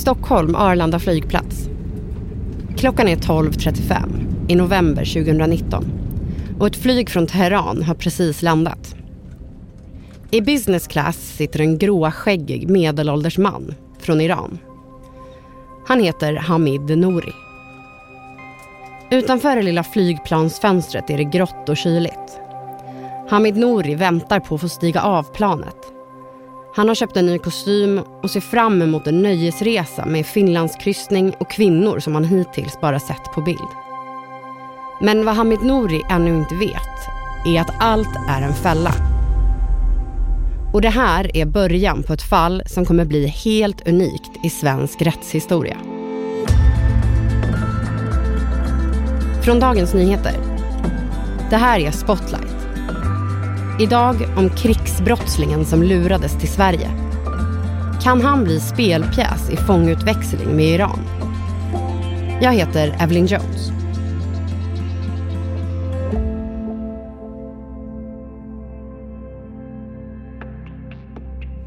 Stockholm Arlanda flygplats. Klockan är 12.35 i november 2019 och ett flyg från Teheran har precis landat. I business class sitter en gråskäggig medelålders man från Iran. Han heter Hamid Nouri. Utanför det lilla flygplansfönstret är det grått och kyligt. Hamid Nouri väntar på att få stiga av planet. Han har köpt en ny kostym och ser fram emot en nöjesresa med Finlandskryssning och kvinnor som han hittills bara sett på bild. Men vad Hamid Nouri ännu inte vet är att allt är en fälla. Och det här är början på ett fall som kommer bli helt unikt i svensk rättshistoria. Från Dagens Nyheter. Det här är Spotlight. Idag om krigsbrottslingen som lurades till Sverige. Kan han bli spelpjäs i fångutväxling med Iran? Jag heter Evelyn Jones.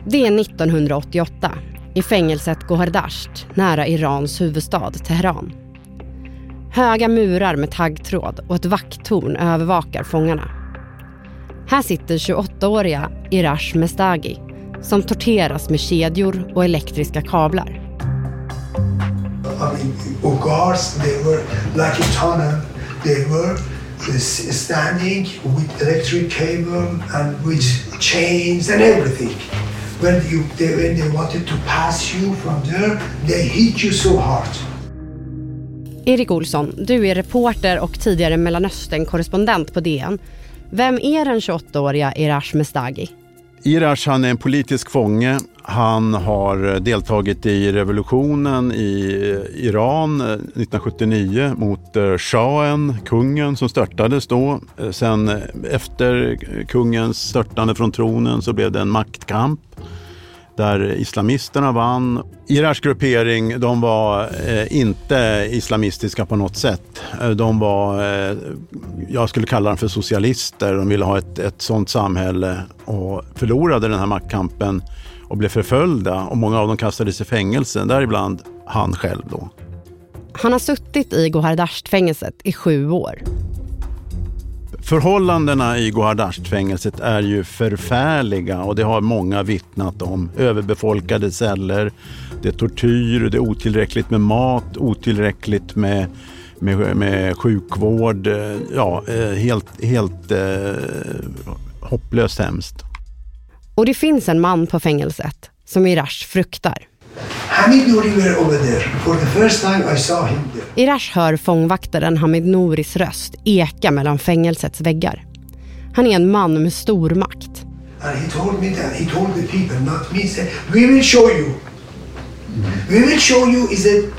Det är 1988 i fängelset Gohardasht nära Irans huvudstad Teheran. Höga murar med taggtråd och ett vakttorn övervakar fångarna. Här sitter 28-åriga Irash Mestagi som torteras med kedjor och elektriska kablar. I mean, guards, they were like a tunnel. They were standing with electric cable and with chains and everything. When you, they, when they wanted to pass you from there, they hit you so hard. Erik Olsson, du är reporter och tidigare Mellanöstern-korrespondent på DN. Vem är den 28-åriga Irash Mestagi? Irash han är en politisk fånge. Han har deltagit i revolutionen i Iran eh, 1979 mot eh, shahen, kungen som störtades då. Eh, sen efter kungens störtande från tronen så blev det en maktkamp där islamisterna vann. Iraks gruppering de var eh, inte islamistiska på något sätt. Eh, de var, eh, jag skulle kalla dem för socialister. De ville ha ett, ett sådant samhälle och förlorade den här maktkampen och blev förföljda och många av dem kastades i fängelse, däribland han själv då. Han har suttit i Gohardasht-fängelset i sju år. Förhållandena i Gohardasht-fängelset är ju förfärliga och det har många vittnat om. Överbefolkade celler, det är tortyr, det är otillräckligt med mat, otillräckligt med, med, med sjukvård. Ja, eh, helt, helt eh, hopplöst hemskt. Och det finns en man på fängelset som Irash fruktar. Hamid Nouri were over there. For the first time I saw him there. Irash hör fångvaktaren Hamid Nouris röst eka mellan fängelsets väggar. Han är en man med stor makt. And he told me that, he told the people, not me, said, we will show you. We will show you is a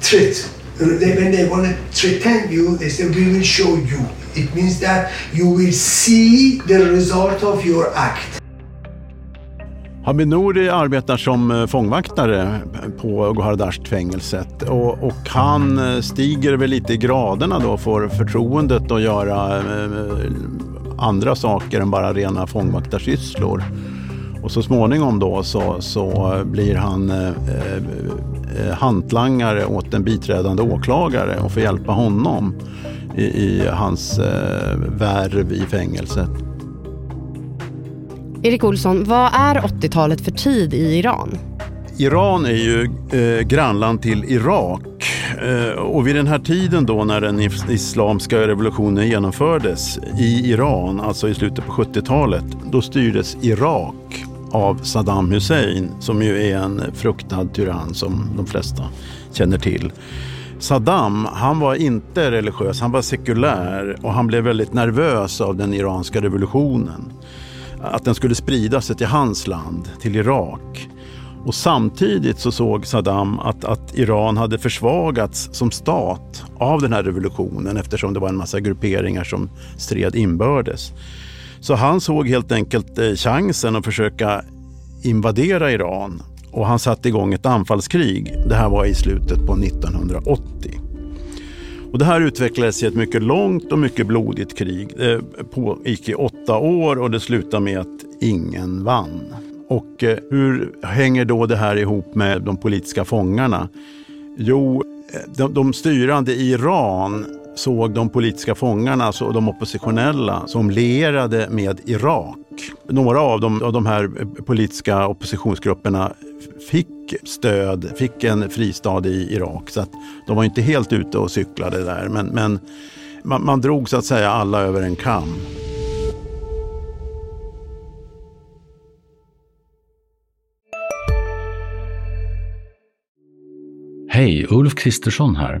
threat. When they want to threaten you, they say, we will show you. It means that you will see the result of your act. Hamid Nouri arbetar som eh, fångvaktare på Gohardasht-fängelset och, och, han eh, stiger väl lite i graderna då för förtroendet att göra eh, andra saker än bara rena fångvaktarsysslor. Och så småningom då så, så blir han eh, hantlangare åt en biträdande åklagare och får hjälpa honom i, i hans eh, värv i fängelset. Erik Olsson, vad är 80-talet för tid i Iran? Iran är ju eh, grannland till Irak eh, och vid den här tiden då när den islamska revolutionen genomfördes i Iran, alltså i slutet på 70-talet, då styrdes Irak av Saddam Hussein som ju är en fruktad tyrann som de flesta känner till. Saddam, han var inte religiös, han var sekulär och han blev väldigt nervös av den iranska revolutionen att den skulle sprida sig till hans land, till Irak. Och samtidigt så såg Saddam att, att Iran hade försvagats som stat av den här revolutionen eftersom det var en massa grupperingar som stred inbördes. Så han såg helt enkelt eh, chansen att försöka invadera Iran och han satte igång ett anfallskrig. Det här var i slutet på 1980. Och det här utvecklades i ett mycket långt och mycket blodigt krig. Eh, det pågick i åtta år och det slutade med att ingen vann. Och eh, hur hänger då det här ihop med de politiska fångarna? Jo, eh, de, de styrande i Iran såg de politiska fångarna, alltså de oppositionella, som lierade med Irak. Några av de, av de här eh, politiska oppositionsgrupperna fick stöd, fick en fristad i Irak. Så att de var inte helt ute och cyklade där. Men, men man, man drog så att säga alla över en kam. Hej, Ulf Kristersson här.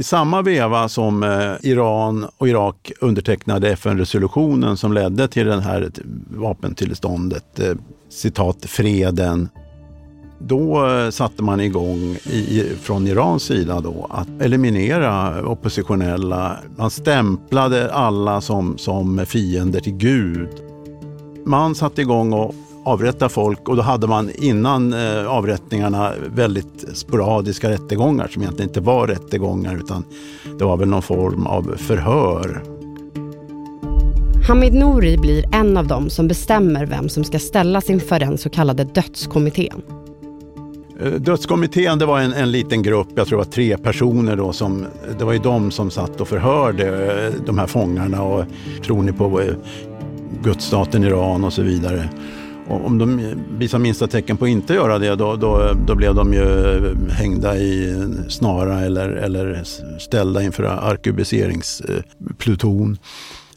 I samma veva som eh, Iran och Irak undertecknade FN-resolutionen som ledde till det här eh, vapentillståndet, eh, citat freden, då eh, satte man igång i, från Irans sida då att eliminera oppositionella. Man stämplade alla som, som fiender till Gud. Man satte igång och avrätta folk och då hade man innan eh, avrättningarna väldigt sporadiska rättegångar som egentligen inte var rättegångar utan det var väl någon form av förhör. Hamid Nouri blir en av dem som bestämmer vem som ska ställas inför den så kallade dödskommittén. Eh, dödskommittén det var en, en liten grupp, jag tror det var tre personer då som, det var ju de som satt och förhörde eh, de här fångarna och tror ni på gudsstaten Iran och så vidare. Om de visar minsta tecken på att inte göra det då, då, då blev de ju hängda i snara eller, eller ställda inför arkebuseringspluton.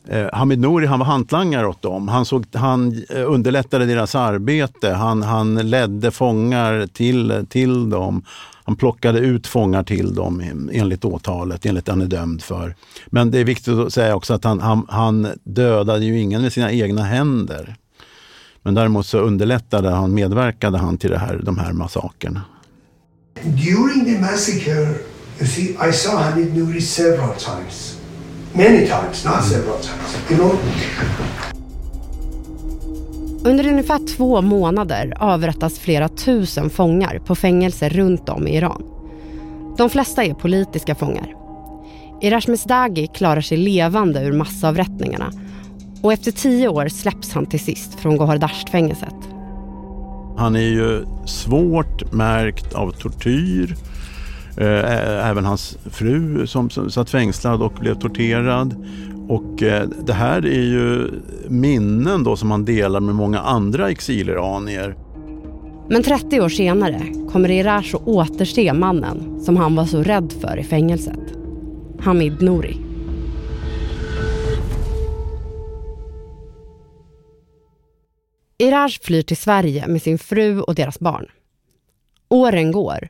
Eh, Hamid Nouri han var hantlangare åt dem. Han, såg, han underlättade deras arbete. Han, han ledde fångar till, till dem. Han plockade ut fångar till dem enligt åtalet, enligt det han är dömd för. Men det är viktigt att säga också att han, han, han dödade ju ingen med sina egna händer. Men däremot så underlättade han, medverkade han till det här, de här massakerna. During the massacre, you see, I saw Hamid Nouri several times. Many times, not several times. You know? Under ungefär två månader avrättas flera tusen fångar på fängelser runt om i Iran. De flesta är politiska fångar. Irash Mesdagi klarar sig levande ur massavrättningarna och efter tio år släpps han till sist från Gohardasht-fängelset. Han är ju svårt märkt av tortyr. Eh, även hans fru som satt fängslad och blev torterad. Och eh, det här är ju minnen då som han delar med många andra exiliranier. Men 30 år senare kommer Irash att återse mannen som han var så rädd för i fängelset. Hamid Nouri. Iraj flyr till Sverige med sin fru och deras barn. Åren går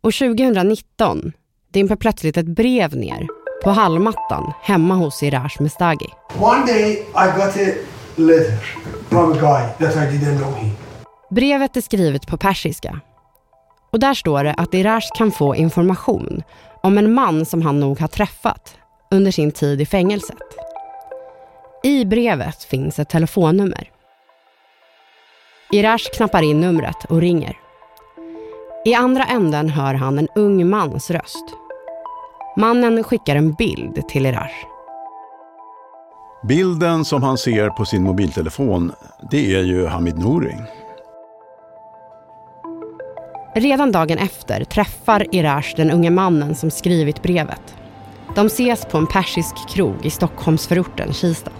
och 2019 dimper plötsligt ett brev ner på hallmattan hemma hos Iraj Mestagi. One day I got a letter from a guy that I didn't know him. Brevet är skrivet på persiska. Och där står det att Iraj kan få information om en man som han nog har träffat under sin tid i fängelset. I brevet finns ett telefonnummer. Irash knappar in numret och ringer. I andra änden hör han en ung mans röst. Mannen skickar en bild till Irash. Bilden som han ser på sin mobiltelefon, det är ju Hamid Nouri. Redan dagen efter träffar Irash den unge mannen som skrivit brevet. De ses på en persisk krog i Stockholmsförorten Kista.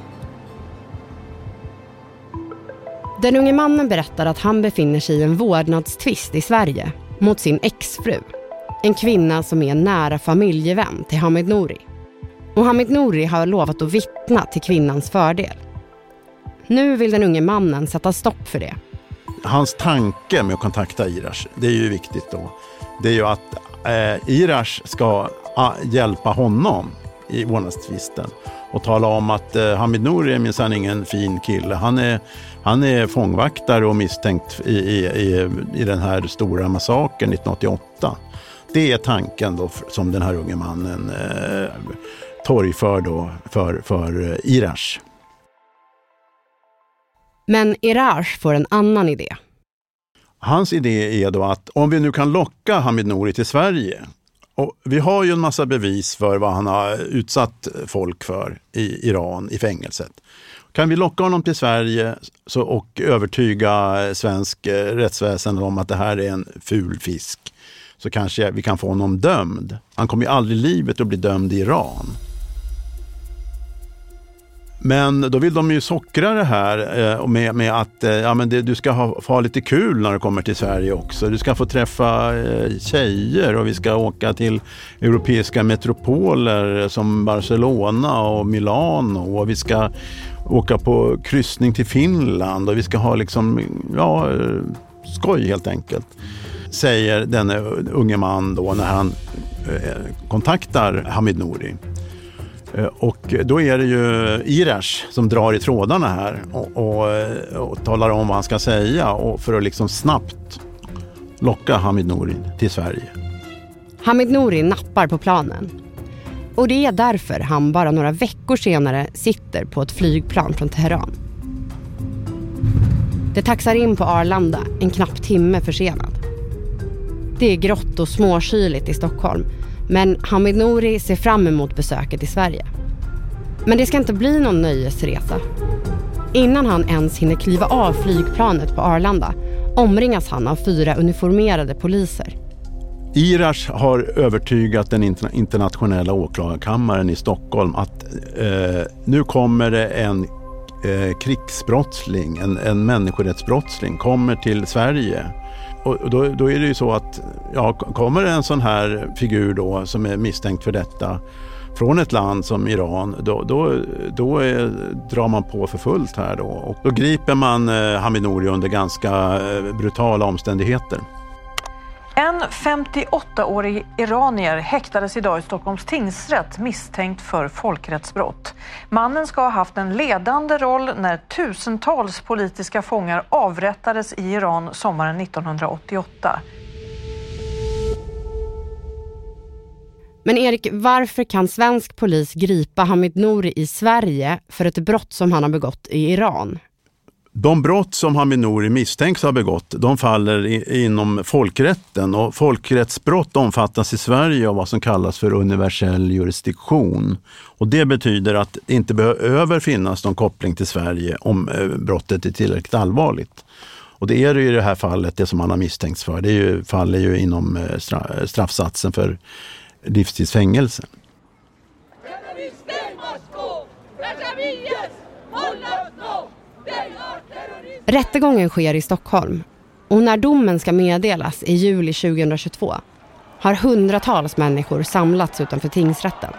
Den unge mannen berättar att han befinner sig i en vårdnadstvist i Sverige mot sin exfru. En kvinna som är en nära familjevän till Hamid Nouri. Och Hamid Nouri har lovat att vittna till kvinnans fördel. Nu vill den unge mannen sätta stopp för det. Hans tanke med att kontakta Irash, det är ju viktigt då. Det är ju att eh, Irash ska ah, hjälpa honom i vårdnadstvisten och tala om att eh, Hamid Nouri är minsann ingen fin kille. Han är, han är fångvaktare och misstänkt i, i, i, i den här stora massakern 1988. Det är tanken då som den här unge mannen eh, torgför då för, för eh, Irash. Men Irash får en annan idé. Hans idé är då att om vi nu kan locka Hamid Nouri till Sverige och vi har ju en massa bevis för vad han har utsatt folk för i Iran, i fängelset. Kan vi locka honom till Sverige så, och övertyga svensk eh, rättsväsende om att det här är en ful fisk så kanske vi kan få honom dömd. Han kommer ju aldrig i livet att bli dömd i Iran. Men då vill de ju sockra det här eh, med, med att eh, ja, men det, du ska ha, ha lite kul när du kommer till Sverige också. Du ska få träffa eh, tjejer och vi ska åka till europeiska metropoler som Barcelona och Milano och vi ska åka på kryssning till Finland och vi ska ha liksom, ja, eh, skoj helt enkelt. Säger denne unge man då när han kontaktar Hamid Nouri. Eh, och då är det ju Irash som drar i trådarna här och, och, eh, och talar om vad han ska säga och för att liksom snabbt locka Hamid Nouri till Sverige. Hamid Nouri nappar på planen. Och det är därför han bara några veckor senare sitter på ett flygplan från Teheran. Det taxar in på Arlanda en knapp timme försenad. Det är grått och småkyligt i Stockholm men Hamid Nouri ser fram emot besöket i Sverige. Men det ska inte bli någon nöjesresa. Innan han ens hinner kliva av flygplanet på Arlanda omringas han av fyra uniformerade poliser. Irash har övertygat den internationella åklagarkammaren i Stockholm att eh, nu kommer det en eh, krigsbrottsling, en, en människorättsbrottsling, kommer till Sverige och då, då, är det ju så att ja, kommer en sån här figur då som är misstänkt för detta från ett land som Iran, då, då, då är, drar man på för fullt här då. Och då griper man eh, Hamid under ganska eh, brutala omständigheter. En 58-årig iranier häktades idag i Stockholms tingsrätt misstänkt för folkrättsbrott. Mannen ska ha haft en ledande roll när tusentals politiska fångar avrättades i Iran sommaren 1988. Men Erik, varför kan svensk polis gripa Hamid Nouri i Sverige för ett brott som han har begått i Iran? De brott som Haminouri misstänks ha begått, de faller i, inom folkrätten och folkrättsbrott omfattas i Sverige av vad som kallas för universell jurisdiktion. Och det betyder att det inte behöver finnas någon koppling till Sverige om eh, brottet är tillräckligt allvarligt. Och det är det i det här fallet, det som han har misstänkts för. Det är ju, faller ju inom eh, straffsatsen för livstidsfängelse. Rättegången sker i Stockholm och när domen ska meddelas i juli 2022 har hundratals människor samlats utanför tingsrätten.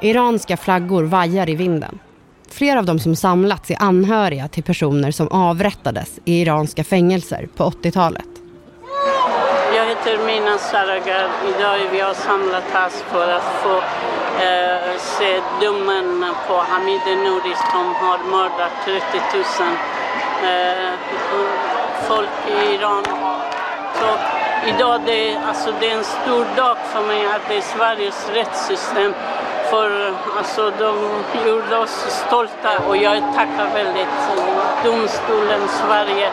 Iranska flaggor vajar i vinden. Flera av dem som samlats är anhöriga till personer som avrättades i iranska fängelser på 80-talet. Jag heter Mina Saragar. Idag är vi har samlat oss för att få eh, se domen på Hamid Nouri som har mördat 30 000 eh, folk i Iran. Så idag det, alltså, det är en stor dag för mig att det är Sveriges rättssystem. För alltså, de gjorde oss stolta och jag tackar väldigt domstolen Sverige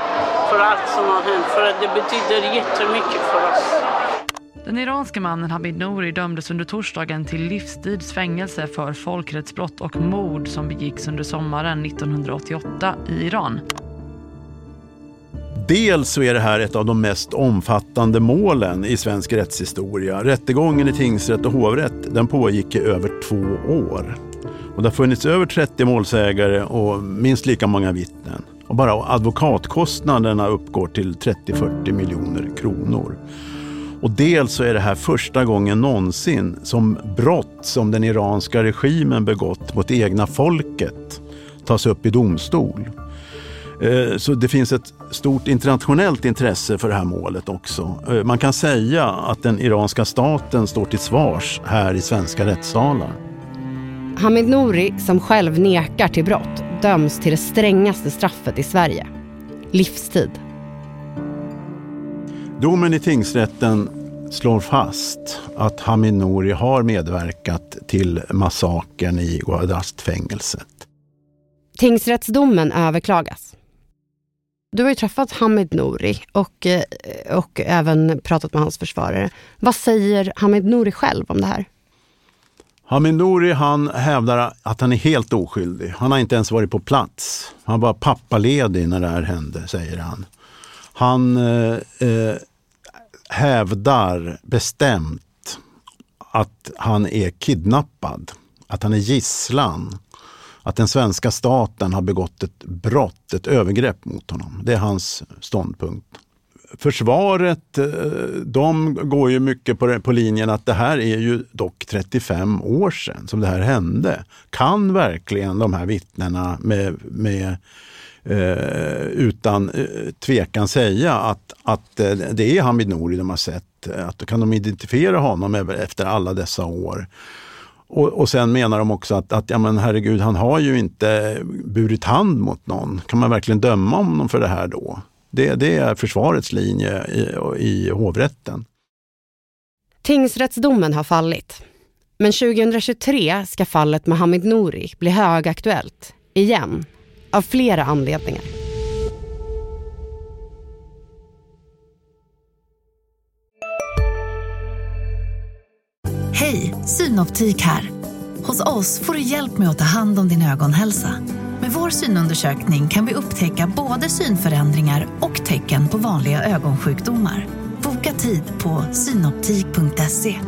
för allt som har hänt. För att det betyder jättemycket för oss. Den iranske mannen Hamid Nouri dömdes under torsdagen till livstids fängelse för folkrättsbrott och mord som begicks under sommaren 1988 i Iran. Dels så är det här ett av de mest omfattande målen i svensk rättshistoria. Rättegången i tingsrätt och hovrätt den pågick i över två år. Och det har funnits över 30 målsägare och minst lika många vittnen. Och bara advokatkostnaderna uppgår till 30-40 miljoner kronor. Och dels så är det här första gången någonsin som brott som den iranska regimen begått mot egna folket tas upp i domstol. Eh, så det finns ett stort internationellt intresse för det här målet också. Eh, man kan säga att den iranska staten står till svars här i svenska rättssalar. Hamid Nouri, som själv nekar till brott, döms till det strängaste straffet i Sverige. Livstid. Domen i tingsrätten slår fast att Hamid Nouri har medverkat till massakern i Guadastfängelset. Tingsrättsdomen överklagas. Du har ju träffat Hamid Nouri och, eh, och även pratat med hans försvarare. Vad säger Hamid Nouri själv om det här? Hamid Nouri han hävdar att han är helt oskyldig. Han har inte ens varit på plats. Han var pappaledig när det här hände, säger han. Han eh, eh hävdar bestämt att han är kidnappad, att han är gisslan att den svenska staten har begått ett brott, ett övergrepp mot honom. Det är hans ståndpunkt. Försvaret, eh, de går ju mycket på, på linjen att det här är ju dock 35 år sedan som det här hände. Kan verkligen de här vittnena med, med eh, utan eh, tvekan säga att, att eh, det är Hamid Nouri de har sett? Eh, att, kan de identifiera honom efter alla dessa år? Och, och sen menar de också att, att ja, men herregud, han har ju inte burit hand mot någon. Kan man verkligen döma honom för det här då? Det, det är försvarets linje i, i hovrätten. Tingsrättsdomen har fallit. Men 2023 ska fallet med Hamid Nouri bli högaktuellt, igen, av flera anledningar. Synoptik här. Hos oss får du hjälp med att ta hand om din ögonhälsa. Med vår synundersökning kan vi upptäcka både synförändringar och tecken på vanliga ögonsjukdomar. Boka tid på synoptik.se.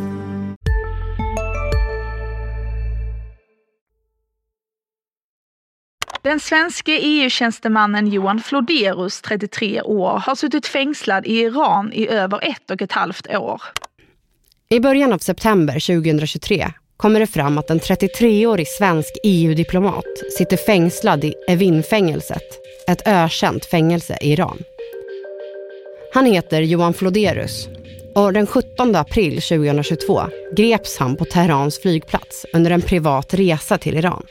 Den svenske EU-tjänstemannen Johan Floderus, 33 år, har suttit fängslad i Iran i över ett och ett halvt år. I början av september 2023 kommer det fram att en 33-årig svensk EU-diplomat sitter fängslad i Evinfängelset, ett ökänt fängelse i Iran. Han heter Johan Floderus och den 17 april 2022 greps han på Teherans flygplats under en privat resa till Iran.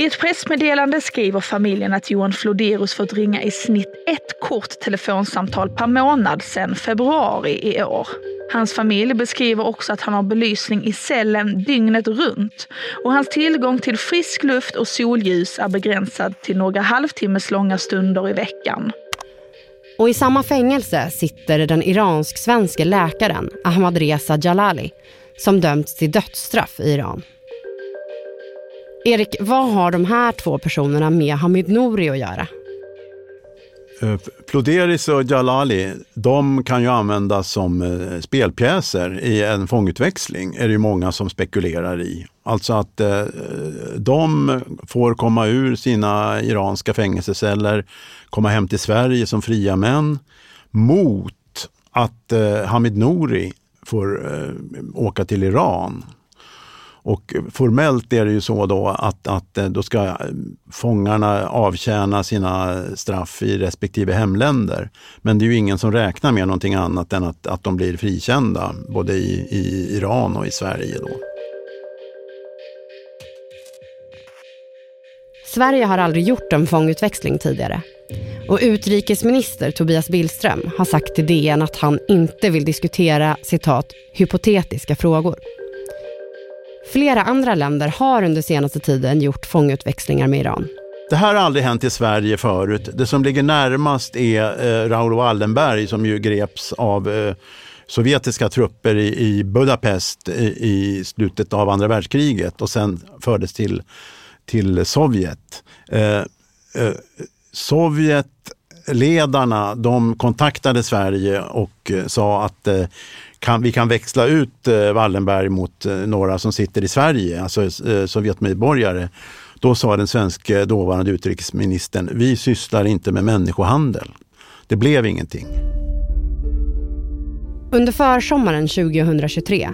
I ett pressmeddelande skriver familjen att Johan Floderus fått ringa i snitt ett kort telefonsamtal per månad sedan februari i år. Hans familj beskriver också att han har belysning i cellen dygnet runt och hans tillgång till frisk luft och solljus är begränsad till några halvtimmes långa stunder i veckan. Och i samma fängelse sitter den iransk-svenske läkaren Ahmadreza Jalali som dömts till dödsstraff i Iran. Erik, vad har de här två personerna med Hamid Nouri att göra? Eh, Ploderis och Jalali, de kan ju användas som eh, spelpjäser i en fångutväxling, är det ju många som spekulerar i. Alltså att eh, de får komma ur sina iranska fängelseceller, komma hem till Sverige som fria män mot att Hamid Nouri får åka till Iran och formellt är det ju så då att, att eh, då ska fångarna avtjäna sina straff i respektive hemländer. Men det är ju ingen som räknar med någonting annat än att, att de blir frikända, både i, i Iran och i Sverige. Då. Sverige har aldrig gjort en fångutväxling tidigare. Och utrikesminister Tobias Billström har sagt till DN att han inte vill diskutera citat hypotetiska frågor. Flera andra länder har under senaste tiden gjort fångutväxlingar med Iran. Det här har aldrig hänt i Sverige förut. Det som ligger närmast är eh, Raoul Wallenberg som ju greps av eh, sovjetiska trupper i, i Budapest i, i, slutet av andra världskriget och sen fördes till, till Sovjet. Eh, eh, Sovjetledarna de kontaktade Sverige och eh, sa att eh, kan, vi kan växla ut eh, Wallenberg mot eh, några som sitter i Sverige, alltså eh, Sovjetmedborgare. Då sa den svenska dåvarande utrikesministern, vi sysslar inte med människohandel. Det blev ingenting. Under försommaren 2023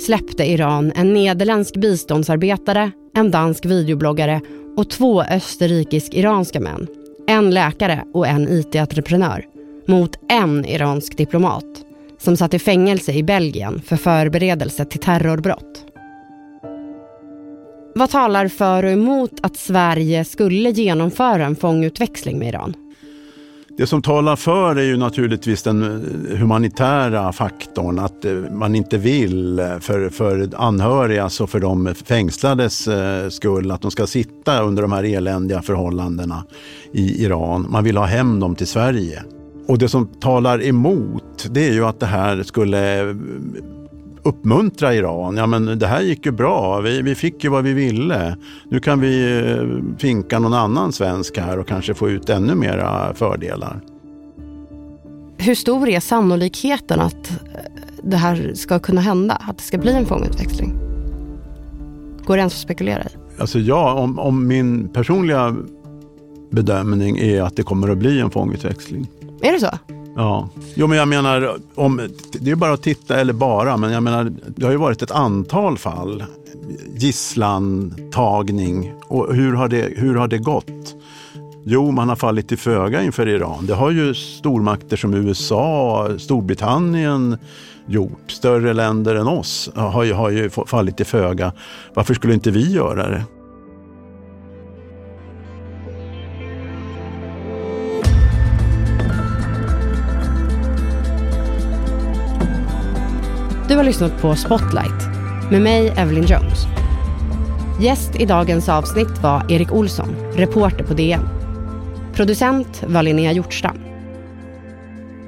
släppte Iran en nederländsk biståndsarbetare, en dansk videobloggare och två österrikisk-iranska män, en läkare och en IT-entreprenör, mot en iransk diplomat som satt i fängelse i Belgien för förberedelse till terrorbrott. Vad talar för och emot att Sverige skulle genomföra en fångutväxling med Iran? Det som talar för är ju naturligtvis den eh, humanitära faktorn. Att eh, man inte vill eh, för, för anhörigas och för de fängslades skull att de ska sitta under de här eländiga förhållandena i Iran. Man vill ha hem dem till Sverige. Och det som talar emot det är ju att det här skulle uppmuntra Iran. Ja men det här gick ju bra, vi, vi fick ju vad vi ville. Nu kan vi eh, finka någon annan svensk här och kanske få ut ännu mera fördelar. Hur stor är sannolikheten att eh, det här ska kunna hända? Att det ska bli en fångutväxling? Går det ens att spekulera i? Alltså ja, om, om min personliga bedömning är att det kommer att bli en fångutväxling. Är det så? Ja, jo, men jag menar, om, det är bara att titta, eller bara, men jag menar, det har ju varit ett antal fall. Gisslantagning. Och hur har det, hur har det gått? Jo, man har fallit till föga inför Iran. Det har ju stormakter som USA, Storbritannien gjort. Större länder än oss har ju, har ju fallit till föga. Varför skulle inte vi göra det? Lyssnat på Spotlight med mig, Evelyn Jones. Gäst i dagens avsnitt var Erik Olsson, reporter på DN. Producent var Linnea Hjortstam.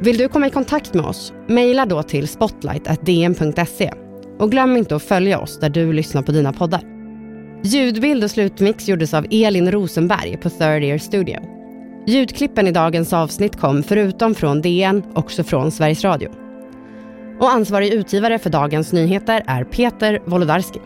Vill du komma i kontakt med oss? Mejla då till spotlight.dn.se. Och glöm inte att följa oss där du lyssnar på dina poddar. Ljudbild och slutmix gjordes av Elin Rosenberg på Third Ear Studio. Ljudklippen i dagens avsnitt kom förutom från DN också från Sveriges Radio. Och ansvarig utgivare för dagens nyheter är Peter Wolodarski.